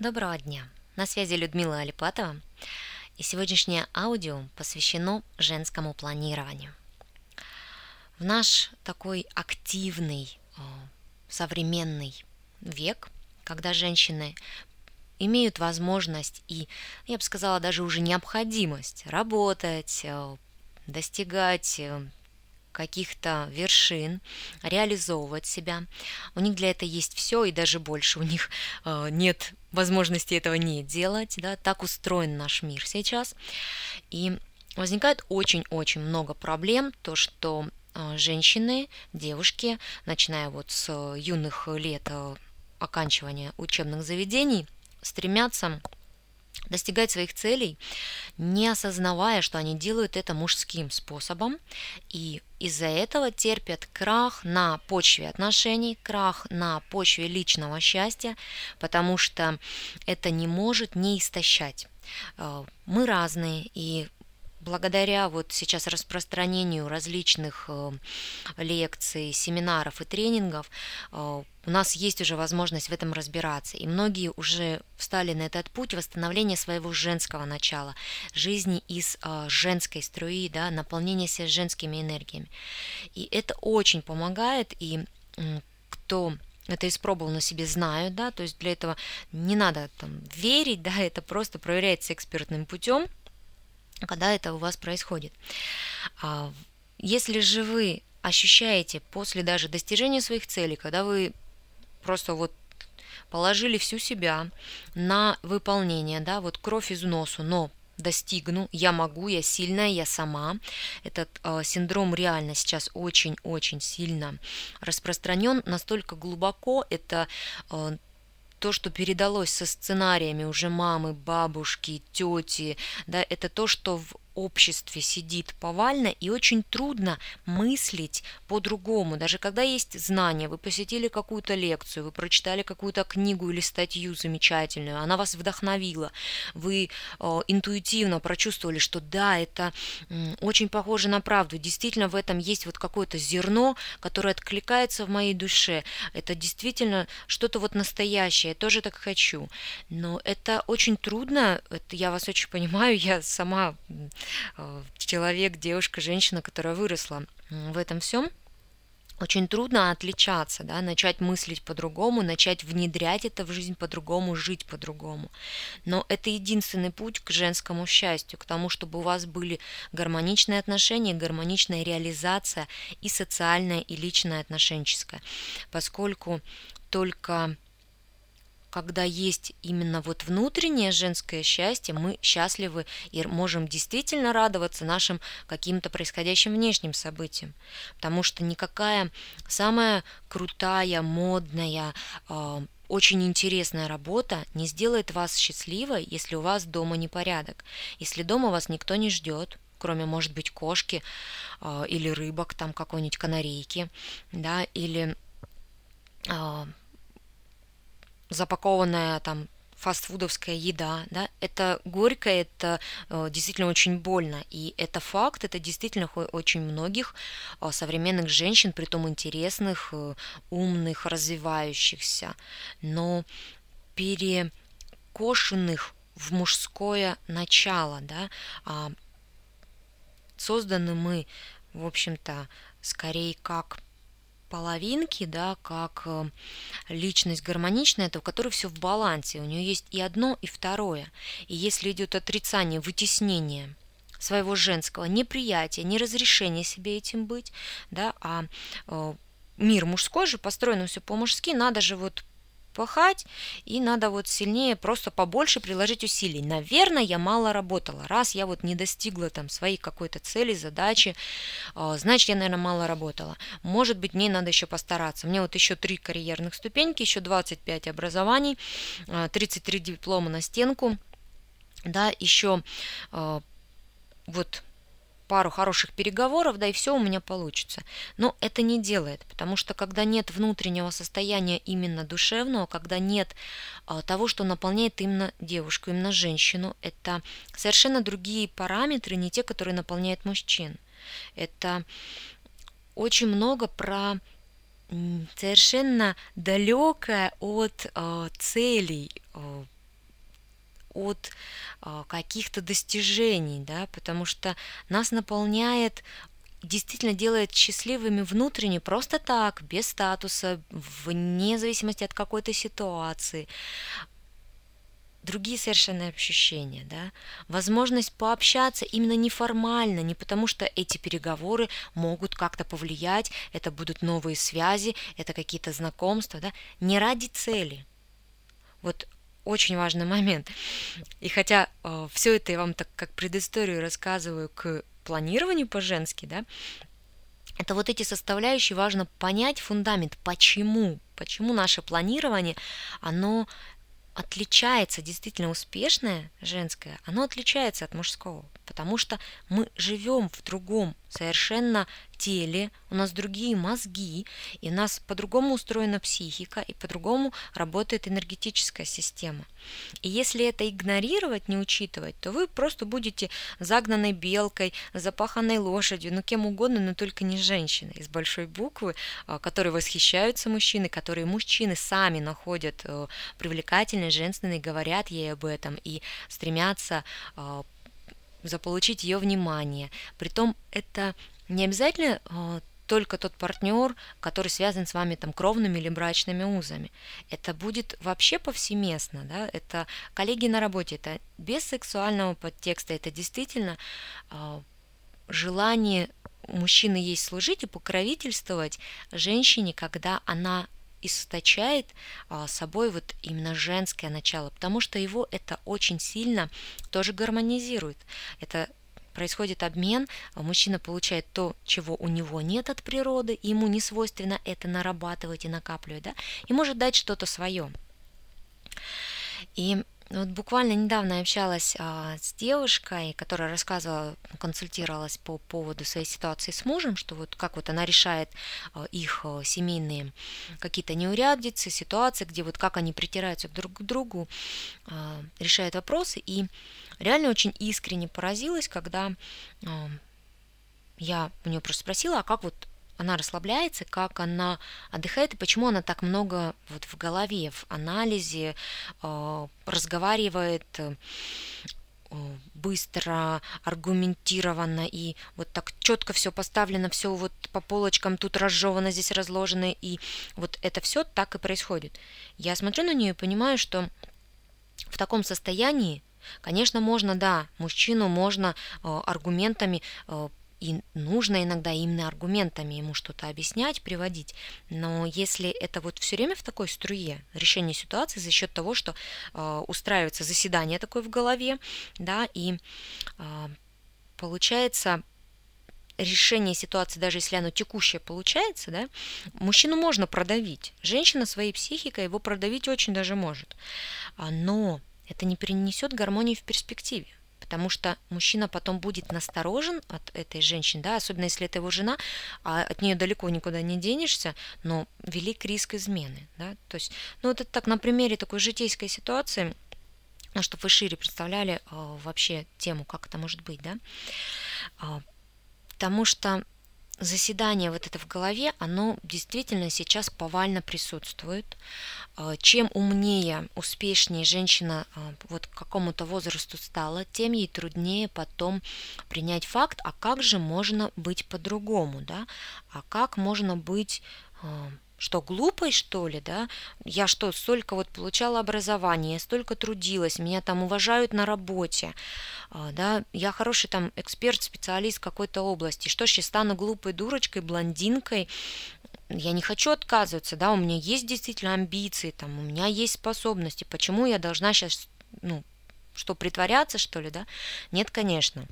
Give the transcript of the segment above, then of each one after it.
Доброго дня! На связи Людмила Алипатова, и сегодняшнее аудио посвящено женскому планированию. В наш такой активный, э, современный век, когда женщины имеют возможность и, я бы сказала, даже уже необходимость работать, э, достигать э, каких-то вершин, реализовывать себя. У них для этого есть все и даже больше. У них нет возможности этого не делать. Да? Так устроен наш мир сейчас. И возникает очень-очень много проблем. То, что э, женщины, девушки, начиная вот с юных лет э, оканчивания учебных заведений, стремятся достигать своих целей, не осознавая, что они делают это мужским способом, и из-за этого терпят крах на почве отношений, крах на почве личного счастья, потому что это не может не истощать. Э, мы разные, и благодаря вот сейчас распространению различных э, лекций, семинаров и тренингов э, у нас есть уже возможность в этом разбираться. И многие уже встали на этот путь восстановления своего женского начала, жизни из э, женской струи, да, наполнения себя женскими энергиями. И это очень помогает, и кто это испробовал на себе, знают, да, то есть для этого не надо там верить, да, это просто проверяется экспертным путем, когда это у вас происходит. А, если же вы ощущаете после даже достижения своих целей, когда вы просто вот положили всю себя на выполнение, да, вот кровь из носу, но достигну, я могу, я сильная, я сама. Этот э, синдром реально сейчас очень-очень сильно распространен, настолько глубоко это э, то, что передалось со сценариями уже мамы, бабушки, тети, да, это то, что в обществе сидит повально и очень трудно мыслить по-другому. Даже когда есть знания, вы посетили какую-то лекцию, вы прочитали какую-то книгу или статью замечательную, она вас вдохновила, вы э, интуитивно прочувствовали, что да, это э, очень похоже на правду, действительно в этом есть вот какое-то зерно, которое откликается в моей душе, это действительно что-то вот настоящее, я тоже так хочу. Но это очень трудно, это я вас очень понимаю, я сама человек, девушка, женщина, которая выросла в этом всем, очень трудно отличаться, да, начать мыслить по-другому, начать внедрять это в жизнь по-другому, жить по-другому. Но это единственный путь к женскому счастью, к тому, чтобы у вас были гармоничные отношения, гармоничная реализация и социальная, и личная отношенческая. Поскольку только когда есть именно вот внутреннее женское счастье, мы счастливы и можем действительно радоваться нашим каким-то происходящим внешним событиям. Потому что никакая самая крутая, модная, э, очень интересная работа не сделает вас счастливой, если у вас дома непорядок, если дома вас никто не ждет, кроме, может быть, кошки э, или рыбок, там какой-нибудь канарейки, да, или э, запакованная там фастфудовская еда, да, это горько, это э, действительно очень больно, и это факт, это действительно очень многих э, современных женщин, при том интересных, э, умных, развивающихся, но перекошенных в мужское начало, да, а созданы мы, в общем-то, скорее как половинки, да, как э, личность гармоничная, это у которой все в балансе, у нее есть и одно, и второе. И если идет отрицание, вытеснение своего женского неприятия, неразрешения себе этим быть, да, а э, мир мужской же построен все по-мужски, надо же вот пахать, и надо вот сильнее, просто побольше приложить усилий. Наверное, я мало работала. Раз я вот не достигла там своей какой-то цели, задачи, а, значит, я, наверное, мало работала. Может быть, мне надо еще постараться. Мне вот еще три карьерных ступеньки, еще 25 образований, 33 а, диплома на стенку, да, еще а, вот пару хороших переговоров, да, и все у меня получится. Но это не делает, потому что когда нет внутреннего состояния именно душевного, когда нет а, того, что наполняет именно девушку, именно женщину, это совершенно другие параметры, не те, которые наполняют мужчин. Это очень много про совершенно далекое от э, целей э, от а, каких-то достижений, да, потому что нас наполняет действительно делает счастливыми внутренне просто так, без статуса, вне зависимости от какой-то ситуации другие совершенно ощущения, да, возможность пообщаться именно неформально, не потому что эти переговоры могут как-то повлиять, это будут новые связи, это какие-то знакомства, да, не ради цели. Вот очень важный момент. И хотя э, все это я вам так как предысторию рассказываю к планированию по-женски, да, это вот эти составляющие важно понять фундамент, почему, почему наше планирование, оно отличается действительно успешное женское, оно отличается от мужского, потому что мы живем в другом совершенно теле, у нас другие мозги, и у нас по-другому устроена психика, и по-другому работает энергетическая система. И если это игнорировать, не учитывать, то вы просто будете загнанной белкой, запаханной лошадью, ну кем угодно, но только не женщиной из большой буквы, а, которые восхищаются мужчины, которые мужчины сами находят э, привлекательной, женственной, говорят ей об этом и стремятся а, заполучить ее внимание. Притом это не обязательно э, только тот партнер, который связан с вами там кровными или брачными узами. Это будет вообще повсеместно, да, это коллеги на работе, это без сексуального подтекста, это действительно э, желание мужчины ей служить и покровительствовать женщине, когда она источает а, собой вот именно женское начало, потому что его это очень сильно тоже гармонизирует. Это происходит обмен, а мужчина получает то, чего у него нет от природы, и ему не свойственно это нарабатывать и накапливать, да, и может дать что-то свое. И вот буквально недавно общалась а, с девушкой, которая рассказывала, консультировалась по поводу своей ситуации с мужем, что вот как вот она решает а, их а, семейные какие-то неурядицы, ситуации, где вот как они притираются друг к другу, а, решают вопросы. И реально очень искренне поразилась, когда а, я у нее просто спросила, а как вот она расслабляется, как она отдыхает и почему она так много вот в голове, в анализе э, разговаривает э, быстро, аргументированно и вот так четко все поставлено, все вот по полочкам тут разжевано, здесь разложено, и вот это все так и происходит. Я смотрю на нее и понимаю, что в таком состоянии, конечно, можно, да, мужчину можно э, аргументами э, и нужно иногда именно аргументами ему что-то объяснять, приводить. Но если это вот все время в такой струе решение ситуации за счет того, что э, устраивается заседание такое в голове, да, и э, получается решение ситуации, даже если оно текущее получается, да, мужчину можно продавить. Женщина своей психикой его продавить очень даже может. А, но это не перенесет гармонии в перспективе потому что мужчина потом будет насторожен от этой женщины, да, особенно если это его жена, а от нее далеко никуда не денешься, но велик риск измены, да, то есть, ну вот это так на примере такой житейской ситуации, ну, чтобы вы шире представляли э, вообще тему, как это может быть, да, э, потому что заседание вот это в голове, оно действительно сейчас повально присутствует. А, чем умнее, успешнее женщина а, вот к какому-то возрасту стала, тем ей труднее потом принять факт, а как же можно быть по-другому, да, а как можно быть а, что, глупой, что ли, да? Я что, столько вот получала образование, столько трудилась, меня там уважают на работе, а, да, я хороший там эксперт, специалист какой-то области, что ж, я стану глупой дурочкой, блондинкой, я не хочу отказываться, да, у меня есть действительно амбиции, там, у меня есть способности, почему я должна сейчас, ну, что, притворяться, что ли, да? Нет, конечно.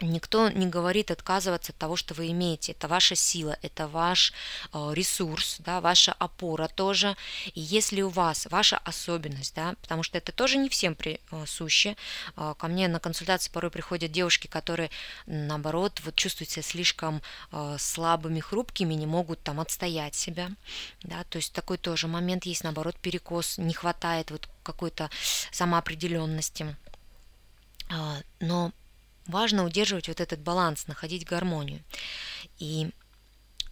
Никто не говорит отказываться от того, что вы имеете. Это ваша сила, это ваш э, ресурс, да, ваша опора тоже. И если у вас ваша особенность, да, потому что это тоже не всем присуще. Э, ко мне на консультации порой приходят девушки, которые, наоборот, вот чувствуют себя слишком э, слабыми, хрупкими, не могут там отстоять себя. Да, то есть такой тоже момент есть, наоборот, перекос, не хватает вот какой-то самоопределенности. Но важно удерживать вот этот баланс, находить гармонию. И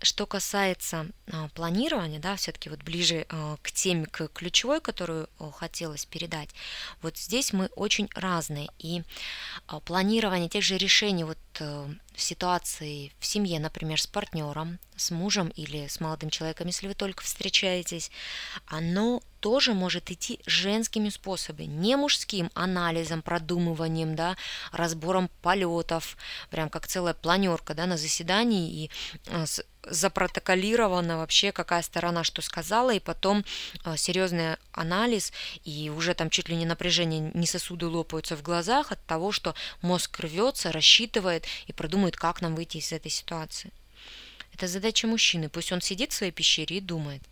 что касается а, планирования, да, все-таки вот ближе а, к теме, к ключевой, которую а, хотелось передать, вот здесь мы очень разные. И планирование тех же решений вот в ситуации в семье, например, с партнером, с мужем или с молодым человеком, если вы только встречаетесь, оно тоже может идти женскими способами, не мужским анализом, продумыванием, да, разбором полетов, прям как целая планерка да, на заседании и а, запротоколировано вообще, какая сторона что сказала, и потом э, серьезный анализ, и уже там чуть ли не напряжение, не сосуды лопаются в глазах от того, что мозг рвется, рассчитывает и продумает, как нам выйти из этой ситуации. Это задача мужчины. Пусть он сидит в своей пещере и думает.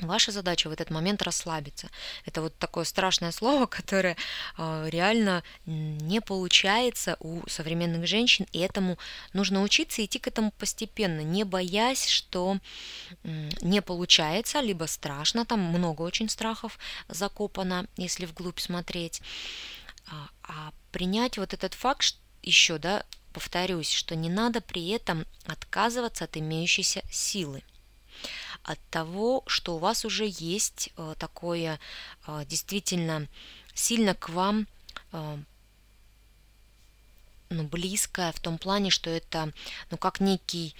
Ваша задача в этот момент расслабиться. Это вот такое страшное слово, которое э, реально не получается у современных женщин, и этому нужно учиться идти к этому постепенно, не боясь, что не получается, либо страшно, там много очень страхов закопано, если вглубь смотреть, а, а принять вот этот факт еще, да, повторюсь, что не надо при этом отказываться от имеющейся силы от того, что у вас уже есть э, такое э, действительно сильно к вам э, ну, близкое в том плане, что это ну, как некий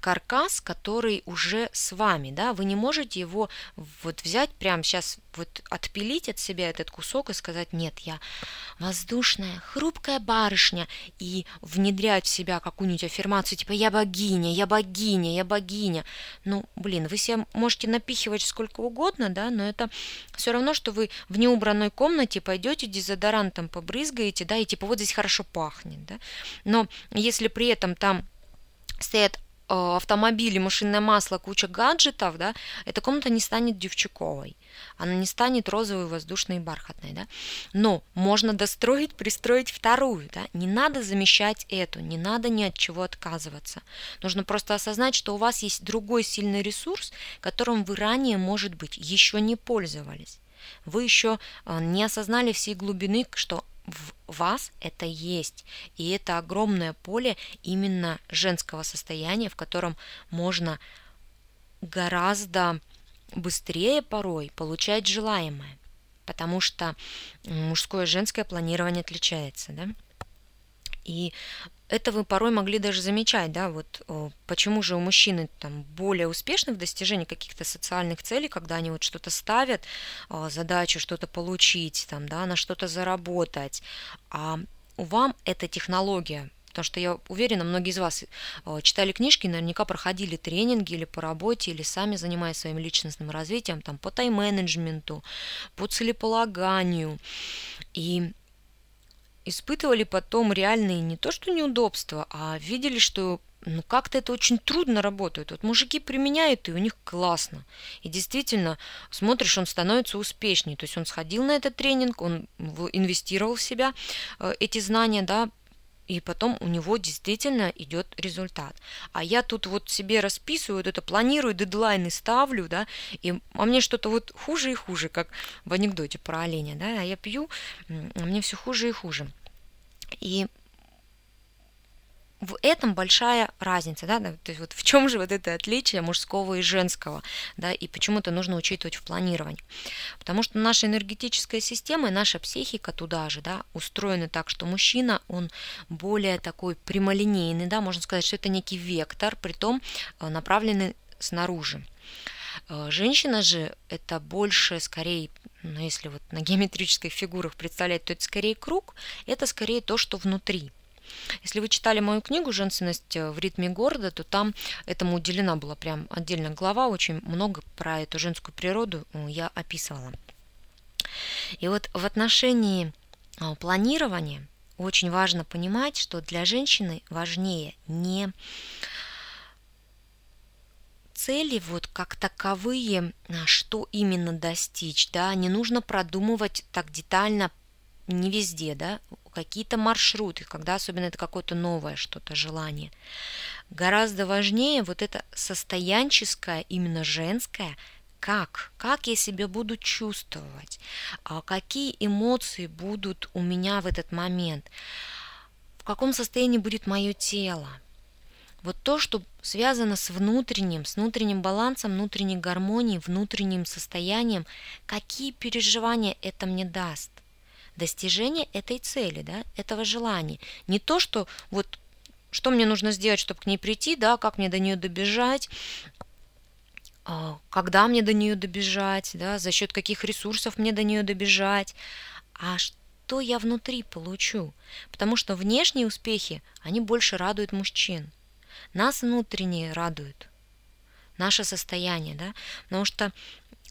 каркас, который уже с вами, да, вы не можете его вот взять прямо сейчас вот отпилить от себя этот кусок и сказать, нет, я воздушная, хрупкая барышня, и внедрять в себя какую-нибудь аффирмацию, типа, я богиня, я богиня, я богиня. Ну, блин, вы себе можете напихивать сколько угодно, да, но это все равно, что вы в неубранной комнате пойдете дезодорантом побрызгаете, да, и типа вот здесь хорошо пахнет, да. Но если при этом там стоят автомобили, машинное масло, куча гаджетов, да, эта комната не станет девчуковой, она не станет розовой, воздушной и бархатной, да, но можно достроить, пристроить вторую, да, не надо замещать эту, не надо ни от чего отказываться, нужно просто осознать, что у вас есть другой сильный ресурс, которым вы ранее, может быть, еще не пользовались, вы еще э, не осознали всей глубины, что в вас это есть. И это огромное поле именно женского состояния, в котором можно гораздо быстрее порой получать желаемое. Потому что мужское и женское планирование отличается. Да? И это вы порой могли даже замечать, да, вот почему же у мужчины там более успешны в достижении каких-то социальных целей, когда они вот что-то ставят, задачу что-то получить, там, да, на что-то заработать, а вам эта технология, потому что я уверена, многие из вас читали книжки, наверняка проходили тренинги или по работе, или сами занимаясь своим личностным развитием, там, по тайм-менеджменту, по целеполаганию, и испытывали потом реальные не то что неудобства, а видели, что ну как-то это очень трудно работает. Вот мужики применяют, и у них классно. И действительно, смотришь, он становится успешнее. То есть он сходил на этот тренинг, он инвестировал в себя э, эти знания, да, и потом у него действительно идет результат. А я тут вот себе расписываю, вот это планирую, дедлайны ставлю, да, и, а мне что-то вот хуже и хуже, как в анекдоте про оленя, да, а я пью, а мне все хуже и хуже. И в этом большая разница, да, то есть вот в чем же вот это отличие мужского и женского, да, и почему это нужно учитывать в планировании. Потому что наша энергетическая система и наша психика туда же, да, устроены так, что мужчина, он более такой прямолинейный, да, можно сказать, что это некий вектор, при том э, направленный снаружи. Э, женщина же это больше, скорее, ну, если вот на геометрических фигурах представлять, то это скорее круг, это скорее то, что внутри – если вы читали мою книгу «Женственность э, в ритме города», то там этому уделена была прям отдельная глава, очень много про эту женскую природу э, я описывала. И вот в отношении э, планирования очень важно понимать, что для женщины важнее не цели вот как таковые, что именно достичь, да, не нужно продумывать так детально не везде, да, какие-то маршруты, когда особенно это какое-то новое что-то желание. Гораздо важнее вот это состоянческое, именно женское, как, как я себя буду чувствовать, а какие эмоции будут у меня в этот момент, в каком состоянии будет мое тело. Вот то, что связано с внутренним, с внутренним балансом, внутренней гармонией, внутренним состоянием, какие переживания это мне даст. Достижение этой цели, да, этого желания. Не то, что вот что мне нужно сделать, чтобы к ней прийти, да, как мне до нее добежать, а, когда мне до нее добежать, да, за счет каких ресурсов мне до нее добежать, а что я внутри получу. Потому что внешние успехи, они больше радуют мужчин. Нас внутренние радуют. Наше состояние, да, потому что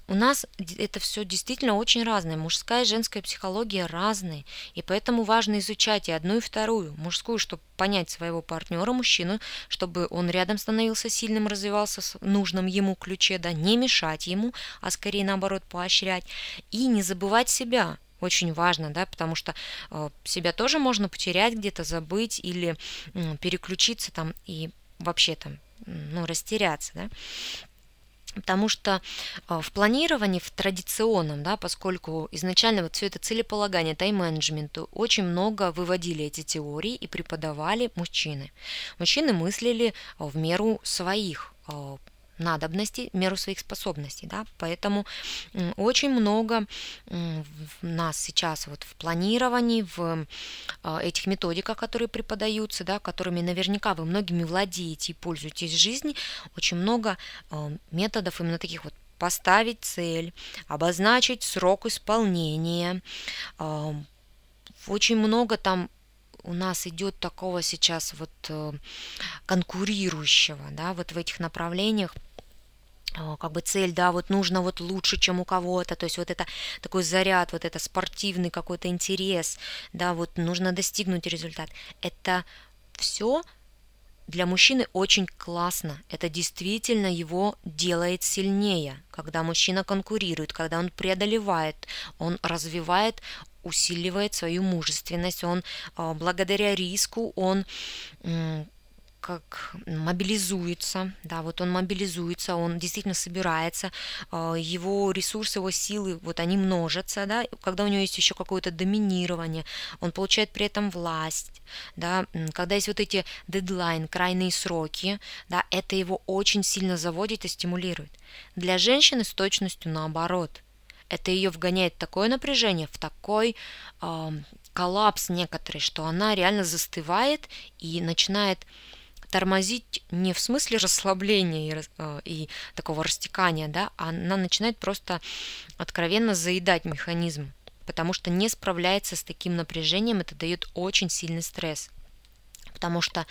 у нас это все действительно очень разное. Мужская и женская психология разные. И поэтому важно изучать и одну, и вторую. Мужскую, чтобы понять своего партнера, мужчину, чтобы он рядом становился сильным, развивался в нужном ему ключе, да, не мешать ему, а скорее наоборот поощрять. И не забывать себя, очень важно, да, потому что э, себя тоже можно потерять где-то, забыть или э, переключиться там и вообще там, ну, растеряться, да. Потому что а, в планировании, в традиционном, да, поскольку изначально вот все это целеполагание, тайм-менеджменту, очень много выводили эти теории и преподавали мужчины. Мужчины мыслили в меру своих а, надобностей, меру своих способностей, да, поэтому очень много нас сейчас вот в планировании, в а, этих методиках, которые преподаются, да, которыми наверняка вы многими владеете и пользуетесь в жизни, очень много а, методов именно таких вот поставить цель, обозначить срок исполнения, а, очень много там у нас идет такого сейчас вот э, конкурирующего, да, вот в этих направлениях как бы цель, да, вот нужно вот лучше, чем у кого-то, то есть вот это такой заряд, вот это спортивный какой-то интерес, да, вот нужно достигнуть результат. Это все для мужчины очень классно. Это действительно его делает сильнее, когда мужчина конкурирует, когда он преодолевает, он развивает усиливает свою мужественность, он а, благодаря риску, он как мобилизуется, да, вот он мобилизуется, он действительно собирается, а, его ресурсы, его силы, вот они множатся, да, когда у него есть еще какое-то доминирование, он получает при этом власть, да, когда есть вот эти дедлайн, крайние сроки, да, это его очень сильно заводит и стимулирует. Для женщины с точностью наоборот. Это ее вгоняет в такое напряжение, в такой коллапс некоторый, что она реально застывает и начинает тормозить не в смысле расслабления и, э, и такого растекания, да, а она начинает просто откровенно заедать механизм, потому что не справляется с таким напряжением, это дает очень сильный стресс. Потому что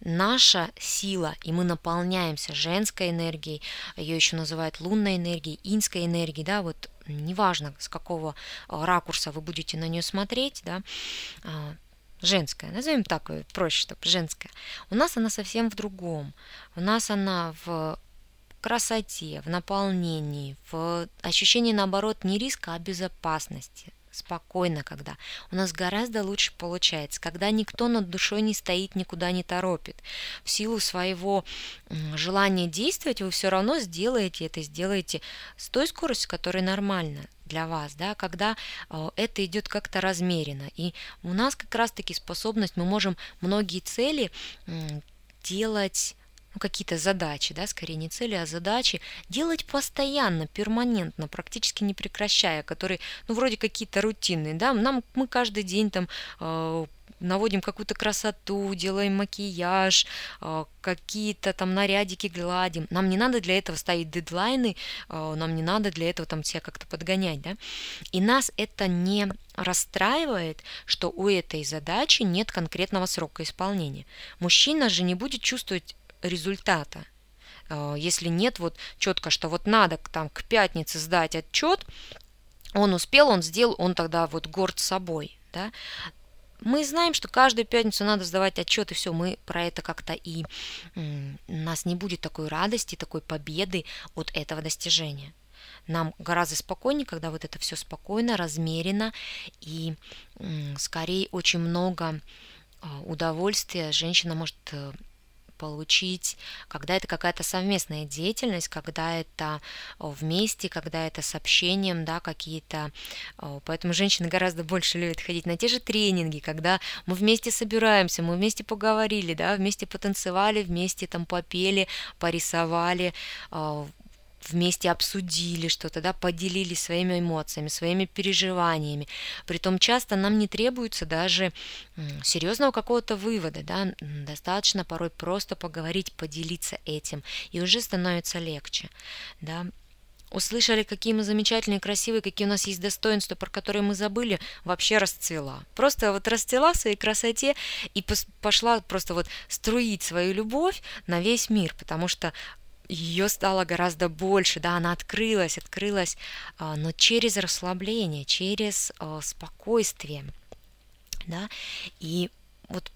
наша сила, и мы наполняемся женской энергией, ее еще называют лунной энергией, инской энергией, да, вот неважно, с какого э, ракурса вы будете на нее смотреть, да, а, женская, назовем так проще, чтобы женская, у нас она совсем в другом. У нас она в красоте, в наполнении, в ощущении, наоборот, не риска, а безопасности, спокойно, когда у нас гораздо лучше получается, когда никто над душой не стоит, никуда не торопит. В силу своего желания действовать вы все равно сделаете это, сделаете с той скоростью, которая нормальна для вас, да, когда э, это идет как-то размеренно. И у нас как раз-таки способность, мы можем многие цели делать ну, какие-то задачи, да, скорее не цели, а задачи, делать постоянно, перманентно, практически не прекращая, которые, ну, вроде какие-то рутинные, да, нам, мы каждый день там э, наводим какую-то красоту, делаем макияж, а, какие-то там нарядики гладим. Нам не надо для этого ставить дедлайны, а, нам не надо для этого там себя как-то подгонять, да. И нас это не расстраивает, что у этой задачи нет конкретного срока исполнения. Мужчина же не будет чувствовать результата, а, если нет вот четко, что вот надо там к пятнице сдать отчет, он успел, он сделал, он тогда вот горд собой, да, мы знаем, что каждую пятницу надо сдавать отчет, и все, мы про это как-то и у нас не будет такой радости, такой победы от этого достижения. Нам гораздо спокойнее, когда вот это все спокойно, размеренно и скорее очень много а, удовольствия женщина может э, получить, когда это какая-то совместная деятельность, когда это вместе, когда это с общением, да, какие-то. Поэтому женщины гораздо больше любят ходить на те же тренинги, когда мы вместе собираемся, мы вместе поговорили, да, вместе потанцевали, вместе там попели, порисовали, вместе обсудили что-то, да, поделились своими эмоциями, своими переживаниями. Притом часто нам не требуется даже серьезного какого-то вывода, да, достаточно порой просто поговорить, поделиться этим, и уже становится легче, да. Услышали, какие мы замечательные, красивые, какие у нас есть достоинства, про которые мы забыли, вообще расцвела. Просто вот расцвела в своей красоте и пошла просто вот струить свою любовь на весь мир, потому что ее стало гораздо больше, да, она открылась, открылась, а, но через расслабление, через а, спокойствие, да, и вот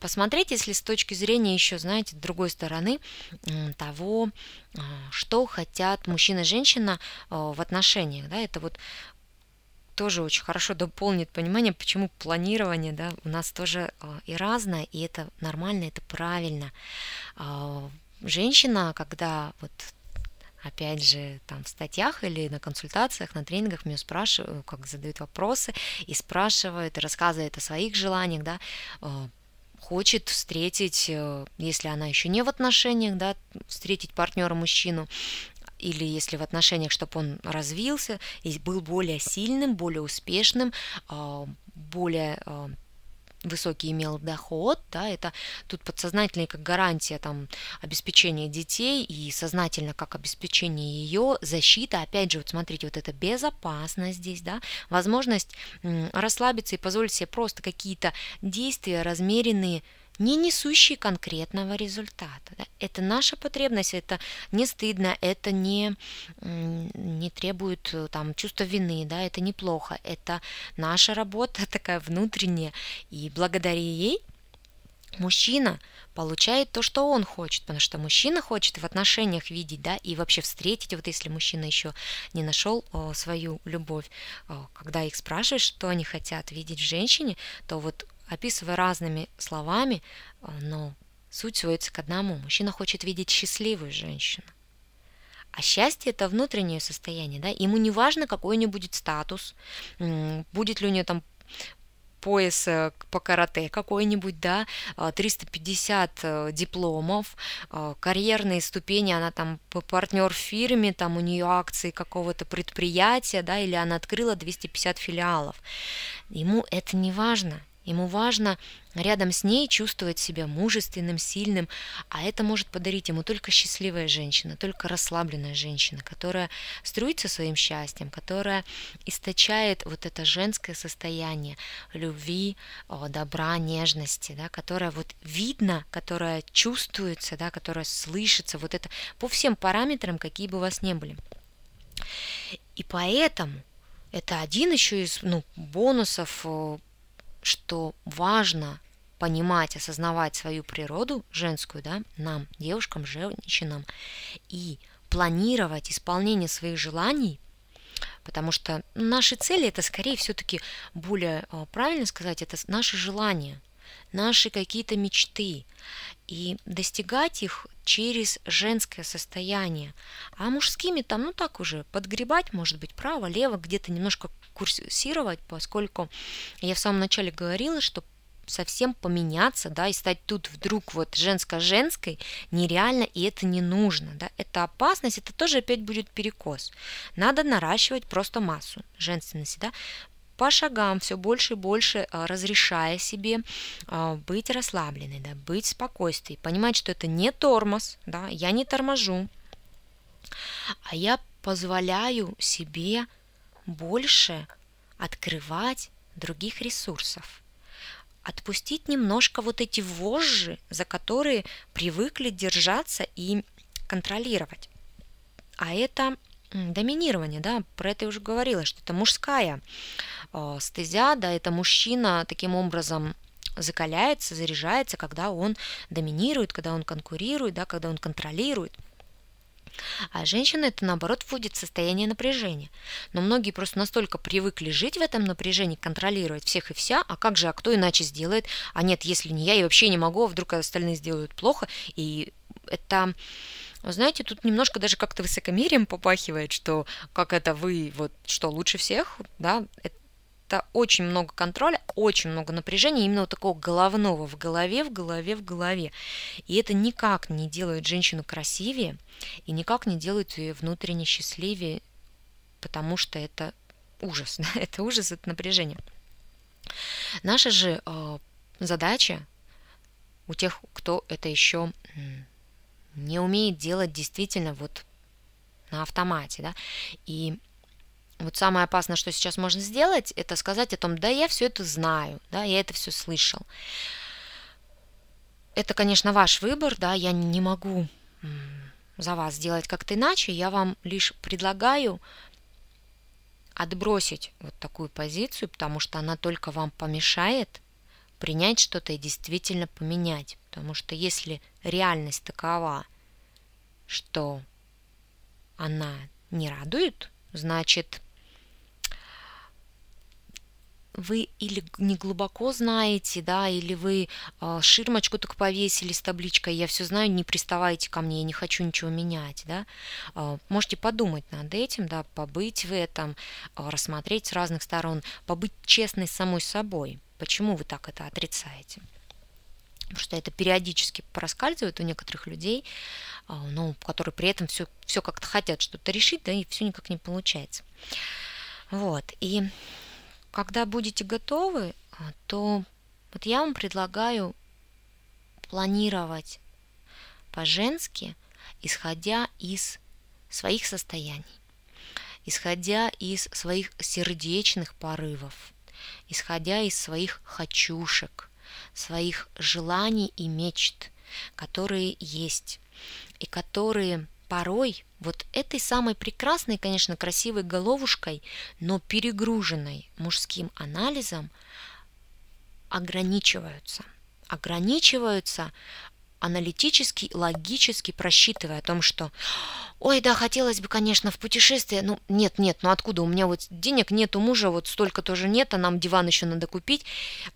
посмотреть, если с точки зрения еще, знаете, другой стороны того, а, что хотят мужчина и женщина в отношениях, да, это вот тоже очень хорошо дополнит понимание, почему планирование, да, у нас тоже и разное, и это нормально, это правильно женщина, когда вот опять же, там в статьях или на консультациях, на тренингах меня спрашивают, как задают вопросы и спрашивают, и рассказывают о своих желаниях, да, э, хочет встретить, э, если она еще не в отношениях, да, встретить партнера мужчину, или если в отношениях, чтобы он развился и был более сильным, более успешным, э, более высокий имел доход, да, это тут подсознательно как гарантия там обеспечения детей и сознательно как обеспечение ее, защита, опять же, вот смотрите, вот это безопасность здесь, да, возможность расслабиться и позволить себе просто какие-то действия размеренные, не несущие конкретного результата. Да? Это наша потребность, это не стыдно, это не, не требует э, там, чувства вины, да, это неплохо, это наша работа такая внутренняя, и благодаря ей мужчина получает то, что он хочет, потому что мужчина хочет в отношениях видеть, да, и вообще встретить, вот если мужчина еще не нашел о, свою любовь, о, когда их спрашиваешь, что они хотят видеть в женщине, то вот описывая разными словами, э, но суть сводится к одному. Мужчина хочет видеть счастливую женщину. А счастье это внутреннее состояние, да, ему не важно, какой у нее будет статус, будет ли у нее там пояс э, по карате какой-нибудь, да, 350 э, дипломов, карьерные ступени, она там партнер в фирме, там у нее акции какого-то предприятия, да, или она открыла 250 филиалов. Ему это не важно, Ему важно рядом с ней чувствовать себя мужественным, сильным, а это может подарить ему только счастливая женщина, только расслабленная женщина, которая струится своим счастьем, которая источает вот это женское состояние любви, добра, нежности, да, которая вот видно, которая чувствуется, да, которая слышится, вот это по всем параметрам, какие бы у вас ни были. И поэтому это один еще из ну, бонусов что важно понимать, осознавать свою природу женскую, да, нам, девушкам, женщинам, и планировать исполнение своих желаний, потому что наши цели это скорее все-таки более а, правильно сказать, это наши желания, наши какие-то мечты, и достигать их через женское состояние. А мужскими там, ну так уже, подгребать, может быть, право, лево, где-то немножко курсировать, поскольку я в самом начале говорила, что совсем поменяться, да, и стать тут вдруг вот женско-женской нереально, и это не нужно, да, это опасность, это тоже опять будет перекос. Надо наращивать просто массу женственности, да, по шагам все больше и больше а, разрешая себе а, быть расслабленной, да, быть в понимать, что это не тормоз, да, я не торможу, а я позволяю себе больше открывать других ресурсов. Отпустить немножко вот эти вожжи, за которые привыкли держаться и контролировать. А это доминирование, да, про это я уже говорила, что это мужская э, стезя, да, это мужчина таким образом закаляется, заряжается, когда он доминирует, когда он конкурирует, да, когда он контролирует. А женщина это наоборот вводит в состояние напряжения. Но многие просто настолько привыкли жить в этом напряжении, контролировать всех и вся, а как же, а кто иначе сделает? А нет, если не я, я вообще не могу, а вдруг остальные сделают плохо. И это знаете, тут немножко даже как-то высокомерием попахивает, что как это вы, вот что лучше всех, да, это очень много контроля, очень много напряжения, именно вот такого головного в голове, в голове, в голове. И это никак не делает женщину красивее и никак не делает ее внутренне счастливее, потому что это ужас, это ужас, это напряжение. Наша же э, задача у тех, кто это еще не умеет делать действительно вот на автомате, да, и вот самое опасное, что сейчас можно сделать, это сказать о том, да, я все это знаю, да, я это все слышал. Это, конечно, ваш выбор, да, я не могу за вас сделать как-то иначе, я вам лишь предлагаю отбросить вот такую позицию, потому что она только вам помешает принять что-то и действительно поменять. Потому что если реальность такова, что она не радует, значит, вы или не глубоко знаете, да, или вы э, ширмочку так повесили с табличкой «Я все знаю, не приставайте ко мне, я не хочу ничего менять», да. Э, можете подумать над этим, да, побыть в этом, э, рассмотреть с разных сторон, побыть честной с самой собой. Почему вы так это отрицаете? потому что это периодически проскальзывает у некоторых людей, а, ну, которые при этом все, все как-то хотят что-то решить, да, и все никак не получается. Вот, и когда будете готовы, а, то вот я вам предлагаю планировать по-женски, исходя из своих состояний, исходя из своих сердечных порывов, исходя из своих хочушек – своих желаний и мечт, которые есть, и которые порой вот этой самой прекрасной, конечно, красивой головушкой, но перегруженной мужским анализом ограничиваются. Ограничиваются аналитически, логически просчитывая о том, что ой, да, хотелось бы, конечно, в путешествие, ну, нет, нет, ну откуда, у меня вот денег нет, у мужа вот столько тоже нет, а нам диван еще надо купить,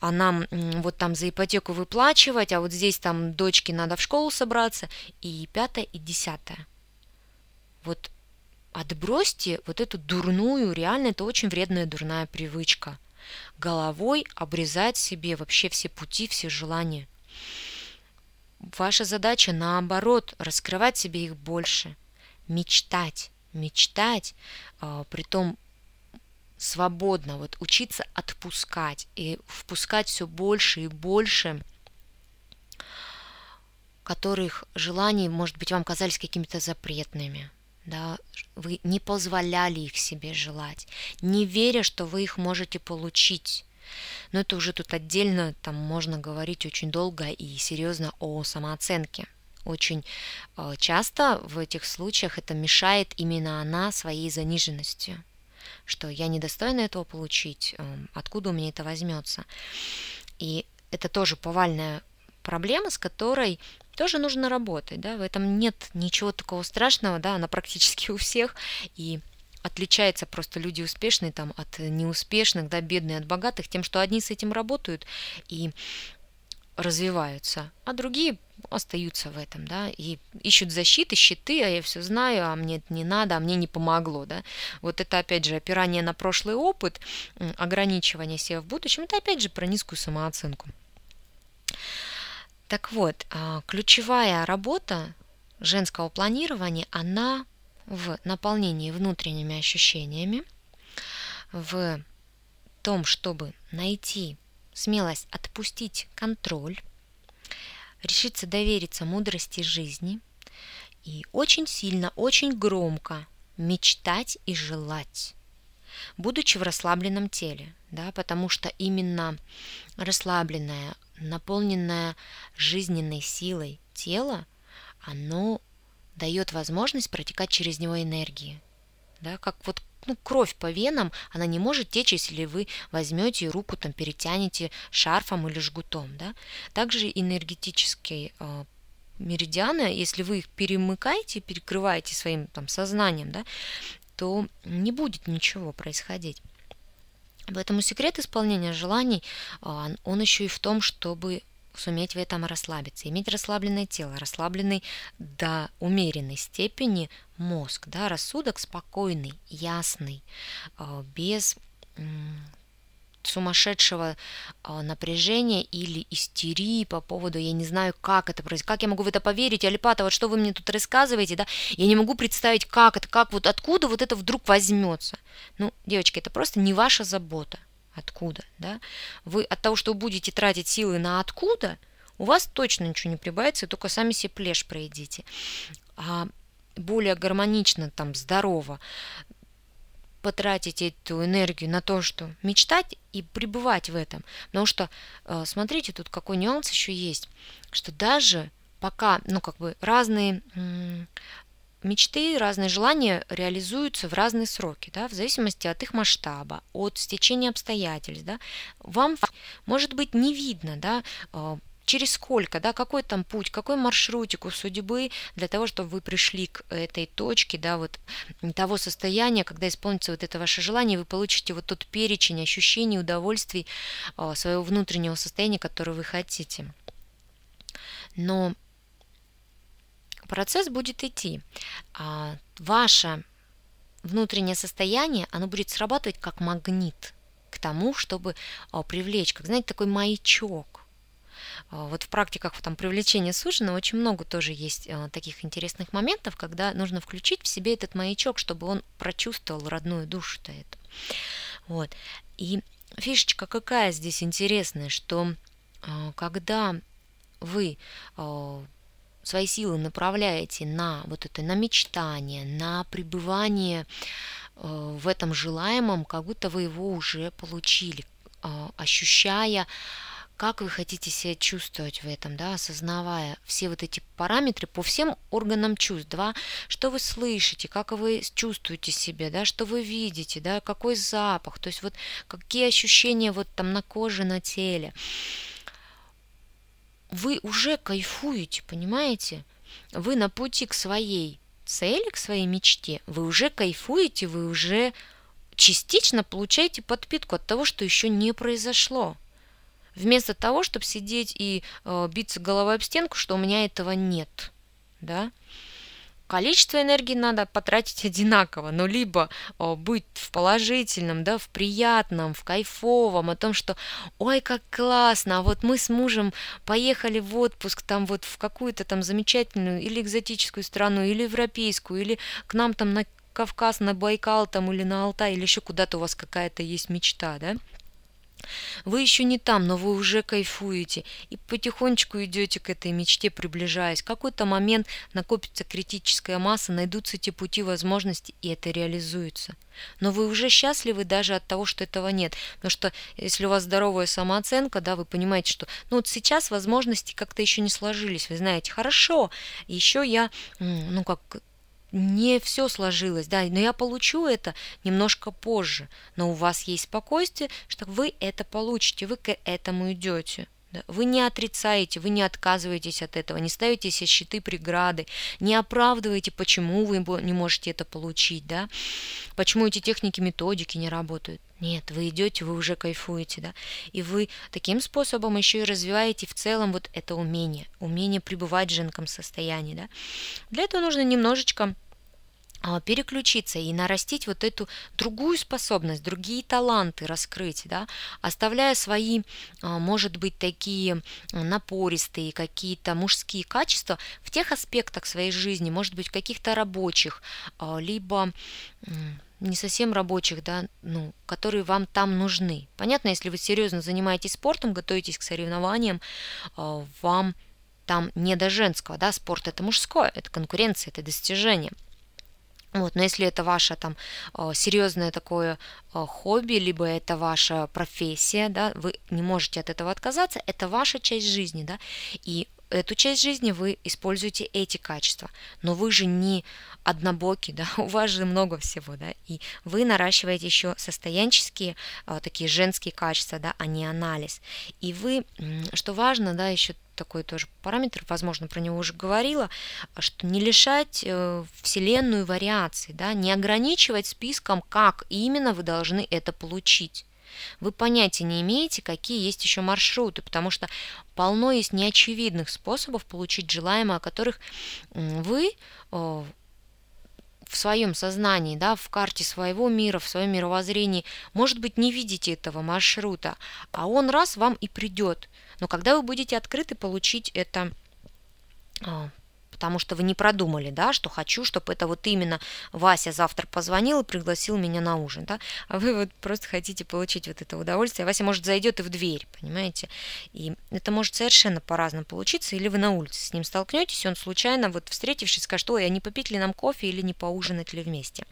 а нам вот там за ипотеку выплачивать, а вот здесь там дочке надо в школу собраться, и пятое, и десятое. Вот отбросьте вот эту дурную, реально это очень вредная дурная привычка. Головой обрезать себе вообще все пути, все желания. Ваша задача, наоборот, раскрывать себе их больше, мечтать, мечтать, э, том свободно, вот учиться отпускать и впускать все больше и больше которых желаний, может быть, вам казались какими-то запретными, да, вы не позволяли их себе желать, не веря, что вы их можете получить, но это уже тут отдельно, там можно говорить очень долго и серьезно о самооценке. Очень э, часто в этих случаях это мешает именно она своей заниженностью, что я недостойна этого получить, эм, откуда у меня это возьмется. И это тоже повальная проблема, с которой тоже нужно работать, да, в этом нет ничего такого страшного, да, она практически у всех, и отличается просто люди успешные там от неуспешных, да, бедные от богатых, тем, что одни с этим работают и развиваются, а другие остаются в этом, да, и ищут защиты, щиты, а я все знаю, а мне это не надо, а мне не помогло, да. Вот это, опять же, опирание на прошлый опыт, ограничивание себя в будущем, это, опять же, про низкую самооценку. Так вот, а, ключевая работа женского планирования, она в наполнении внутренними ощущениями, в том, чтобы найти смелость отпустить контроль, решиться довериться мудрости жизни и очень сильно, очень громко мечтать и желать, будучи в расслабленном теле, да, потому что именно расслабленное, наполненное жизненной силой тело, оно дает возможность протекать через него энергии. Да, как вот ну, кровь по венам, она не может течь, если вы возьмете руку, там, перетянете шарфом или жгутом. Да? Также энергетический э, меридианы, если вы их перемыкаете, перекрываете своим там сознанием, да, то не будет ничего происходить. Поэтому секрет исполнения желаний, а, он еще и в том, чтобы суметь в этом расслабиться, иметь расслабленное тело, расслабленный до умеренной степени мозг, да, рассудок спокойный, ясный, а, без сумасшедшего э, напряжения или истерии по поводу, я не знаю, как это происходит, как я могу в это поверить, Алипата, вот что вы мне тут рассказываете, да, я не могу представить, как это, как вот откуда вот это вдруг возьмется. Ну, девочки, это просто не ваша забота, откуда, да. Вы от того, что вы будете тратить силы на откуда, у вас точно ничего не прибавится, только сами себе плешь пройдите. А более гармонично, там, здорово, потратить эту энергию на то, что мечтать и пребывать в этом. Потому что, э, смотрите, тут какой нюанс еще есть, что даже пока, ну, как бы разные мечты, разные желания реализуются в разные сроки, да, в зависимости от их масштаба, от стечения обстоятельств, да, вам может быть не видно, да, э, через сколько, да, какой там путь, какой маршрутик у судьбы для того, чтобы вы пришли к этой точке, да, вот того состояния, когда исполнится вот это ваше желание, вы получите вот тот перечень ощущений, удовольствий а, своего внутреннего состояния, которое вы хотите. Но процесс будет идти. А, ваше внутреннее состояние, оно будет срабатывать как магнит к тому, чтобы а, привлечь, как, знаете, такой маячок вот в практиках там, привлечения суженого очень много тоже есть а, таких интересных моментов, когда нужно включить в себе этот маячок, чтобы он прочувствовал родную душу-то эту. Вот. И фишечка какая здесь интересная, что а, когда вы свои силы направляете на вот это, на мечтание, на пребывание в этом желаемом, как будто вы его уже получили, ощущая как вы хотите себя чувствовать в этом, да, осознавая все вот эти параметры по всем органам чувств, да, что вы слышите, как вы чувствуете себя, да, что вы видите, да, какой запах, то есть вот какие ощущения вот там на коже, на теле. Вы уже кайфуете, понимаете? Вы на пути к своей цели, к своей мечте, вы уже кайфуете, вы уже частично получаете подпитку от того, что еще не произошло вместо того, чтобы сидеть и э, биться головой об стенку, что у меня этого нет. Да? Количество энергии надо потратить одинаково, но либо о, э, быть в положительном, да, в приятном, в кайфовом, о том, что ой, как классно, а вот мы с мужем поехали в отпуск там вот в какую-то там замечательную или экзотическую страну, или европейскую, или к нам там на Кавказ, на Байкал там или на Алтай, или еще куда-то у вас какая-то есть мечта, да, вы еще не там, но вы уже кайфуете и потихонечку идете к этой мечте, приближаясь. В какой-то момент накопится критическая масса, найдутся те пути возможности, и это реализуется. Но вы уже счастливы даже от того, что этого нет. Потому что если у вас здоровая самооценка, да, вы понимаете, что ну вот сейчас возможности как-то еще не сложились. Вы знаете, хорошо, еще я, ну как не все сложилось, да, но я получу это немножко позже. Но у вас есть спокойствие, что вы это получите, вы к этому идете. Да? Вы не отрицаете, вы не отказываетесь от этого, не ставите себе щиты, преграды, не оправдываете, почему вы не можете это получить, да, почему эти техники, методики не работают. Нет, вы идете, вы уже кайфуете, да, и вы таким способом еще и развиваете в целом вот это умение, умение пребывать в женском состоянии, да. Для этого нужно немножечко переключиться и нарастить вот эту другую способность, другие таланты раскрыть, да, оставляя свои, а, может быть, такие напористые какие-то мужские качества в тех аспектах своей жизни, может быть, каких-то рабочих, а, либо не совсем рабочих, да, ну, которые вам там нужны. Понятно, если вы серьезно занимаетесь спортом, готовитесь к соревнованиям, вам там не до женского, да, спорт это мужское, это конкуренция, это достижение – вот, но если это ваше там э, серьезное такое э, хобби, либо это ваша профессия, да, вы не можете от этого отказаться, это ваша часть жизни, да, и эту часть жизни вы используете эти качества. Но вы же не однобоки, да, у вас же много всего, да, и вы наращиваете еще состоянческие, а, такие женские качества, да, а не анализ. И вы, что важно, да, еще такой тоже параметр, возможно, про него уже говорила, что не лишать э, Вселенную вариаций, да, не ограничивать списком, как именно вы должны это получить. Вы понятия не имеете, какие есть еще маршруты, потому что полно есть неочевидных способов получить желаемое, о которых вы в своем сознании, да, в карте своего мира, в своем мировоззрении, может быть, не видите этого маршрута, а он раз вам и придет. Но когда вы будете открыты получить это а, потому что вы не продумали, да, что хочу, чтобы это вот именно Вася завтра позвонил и пригласил меня на ужин, да, а вы вот просто хотите получить вот это удовольствие, Вася, может, зайдет и в дверь, понимаете, и это может совершенно по-разному получиться, или вы на улице с ним столкнетесь, и он случайно, вот встретившись, скажет, ой, а не попить ли нам кофе или не поужинать ли вместе.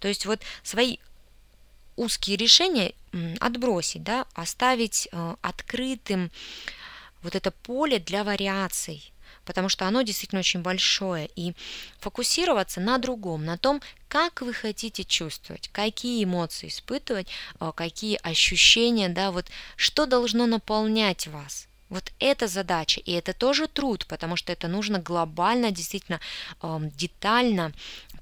То есть вот свои узкие решения отбросить, да, оставить э, открытым вот это поле для вариаций, потому что оно действительно очень большое, и фокусироваться на другом, на том, как вы хотите чувствовать, какие эмоции испытывать, э, какие ощущения, да, вот что должно наполнять вас. Вот это задача, и это тоже труд, потому что это нужно глобально, действительно детально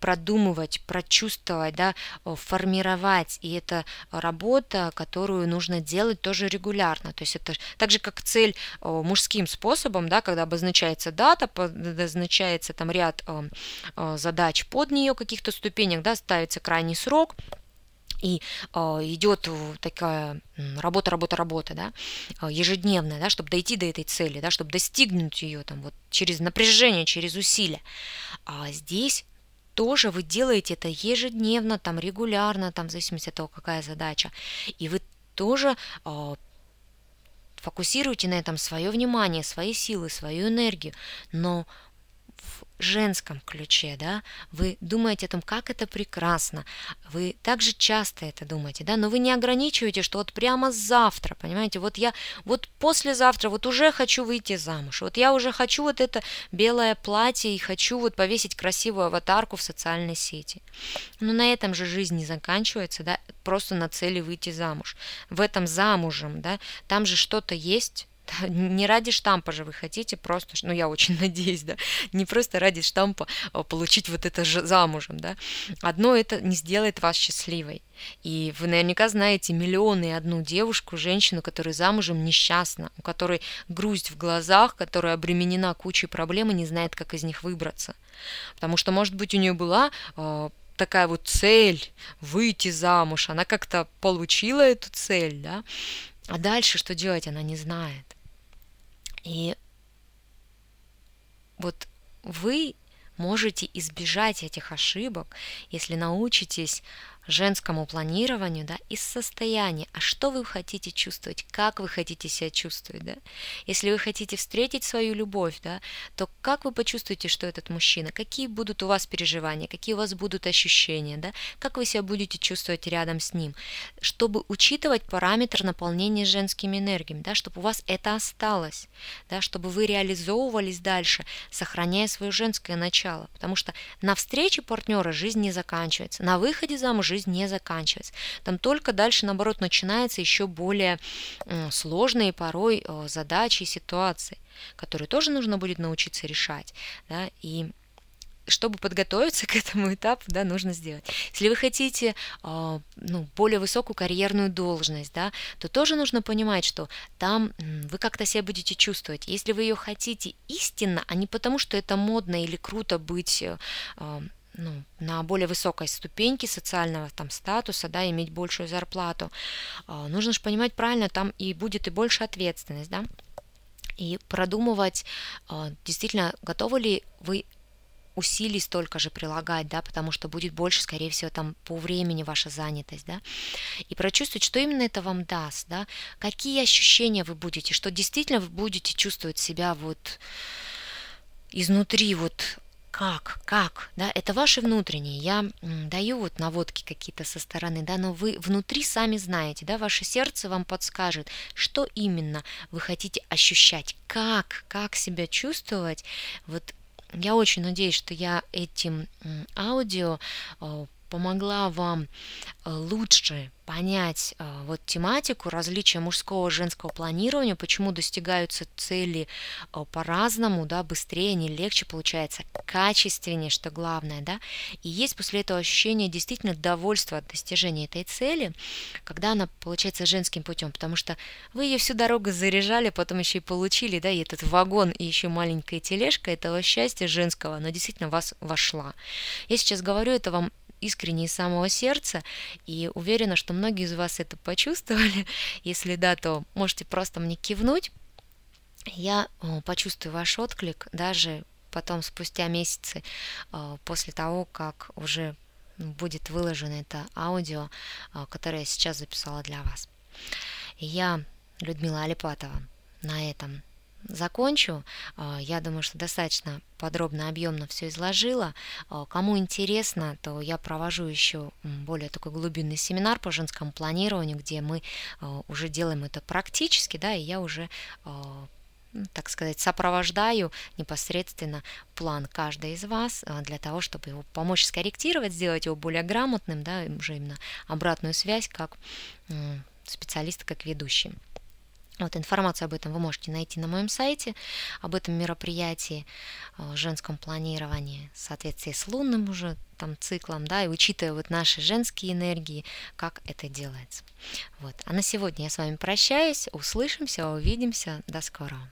продумывать, прочувствовать, да, формировать. И это работа, которую нужно делать тоже регулярно. То есть это так же, как цель мужским способом, да, когда обозначается дата, обозначается там ряд задач под нее каких-то ступенек, да, ставится крайний срок, и э, идет такая работа, работа, работа, да, ежедневная, да, чтобы дойти до этой цели, да, чтобы достигнуть ее там вот через напряжение, через усилия. А здесь тоже вы делаете это ежедневно, там регулярно, там в зависимости от того, какая задача. И вы тоже э, фокусируете на этом свое внимание, свои силы, свою энергию. Но женском ключе, да, вы думаете о том, как это прекрасно, вы также часто это думаете, да, но вы не ограничиваете, что вот прямо завтра, понимаете, вот я вот послезавтра вот уже хочу выйти замуж, вот я уже хочу вот это белое платье и хочу вот повесить красивую аватарку в социальной сети. Но на этом же жизнь не заканчивается, да, просто на цели выйти замуж. В этом замужем, да, там же что-то есть, не ради штампа же вы хотите просто, ну я очень надеюсь, да, не просто ради штампа а получить вот это же замужем, да. Одно это не сделает вас счастливой. И вы наверняка знаете миллионы и одну девушку, женщину, которая замужем несчастна, у которой грусть в глазах, которая обременена кучей проблем и не знает, как из них выбраться. Потому что, может быть, у нее была э, такая вот цель выйти замуж, она как-то получила эту цель, да, а дальше что делать, она не знает. И вот вы можете избежать этих ошибок, если научитесь женскому планированию, да, из состояния, а что вы хотите чувствовать, как вы хотите себя чувствовать, да. Если вы хотите встретить свою любовь, да, то как вы почувствуете, что этот мужчина, какие будут у вас переживания, какие у вас будут ощущения, да, как вы себя будете чувствовать рядом с ним, чтобы учитывать параметр наполнения женскими энергиями, да, чтобы у вас это осталось, да, чтобы вы реализовывались дальше, сохраняя свое женское начало, потому что на встрече партнера жизнь не заканчивается, на выходе замуж жизнь не заканчивается. Там только дальше, наоборот, начинается еще более сложные порой э, задачи и ситуации, которые тоже нужно будет научиться решать. Да, и чтобы подготовиться к этому этапу, да, нужно сделать. Если вы хотите э, ну, более высокую карьерную должность, да, то тоже нужно понимать, что там вы как-то себя будете чувствовать. Если вы ее хотите истинно, а не потому, что это модно или круто быть э, ну, на более высокой ступеньке социального там статуса, да, иметь большую зарплату, а, нужно же понимать правильно, там и будет и больше ответственность, да, и продумывать, а, действительно, готовы ли вы усилий столько же прилагать, да, потому что будет больше, скорее всего, там по времени ваша занятость, да, и прочувствовать, что именно это вам даст, да, какие ощущения вы будете, что действительно вы будете чувствовать себя вот изнутри вот как, как, да, это ваши внутренние. Я даю вот наводки какие-то со стороны, да, но вы внутри сами знаете, да, ваше сердце вам подскажет, что именно вы хотите ощущать, как, как себя чувствовать. Вот я очень надеюсь, что я этим аудио помогла вам э, лучше понять э, вот тематику различия мужского и женского планирования, почему достигаются цели э, по-разному, да, быстрее, не легче получается, качественнее, что главное, да, и есть после этого ощущение действительно довольства от достижения этой цели, когда она получается женским путем, потому что вы ее всю дорогу заряжали, потом еще и получили, да, и этот вагон, и еще маленькая тележка этого счастья женского, она действительно вас вошла. Я сейчас говорю это вам искренне из самого сердца, и уверена, что многие из вас это почувствовали. Если да, то можете просто мне кивнуть. Я почувствую ваш отклик даже потом спустя месяцы после того, как уже будет выложено это аудио, которое я сейчас записала для вас. Я, Людмила Алипатова, на этом закончу. А, я думаю, что достаточно подробно, объемно все изложила. А, кому интересно, то я провожу еще более такой глубинный семинар по женскому планированию, где мы а, уже делаем это практически, да, и я уже так сказать, сопровождаю непосредственно план каждой из вас для того, чтобы его помочь скорректировать, сделать его более грамотным, да, уже именно обратную связь как специалист, как ведущий. Вот информацию об этом вы можете найти на моем сайте, об этом мероприятии, э, женском планировании, в соответствии с лунным уже там циклом, да, и учитывая вот наши женские энергии, как это делается. Вот. А на сегодня я с вами прощаюсь, услышимся, увидимся, до скорого.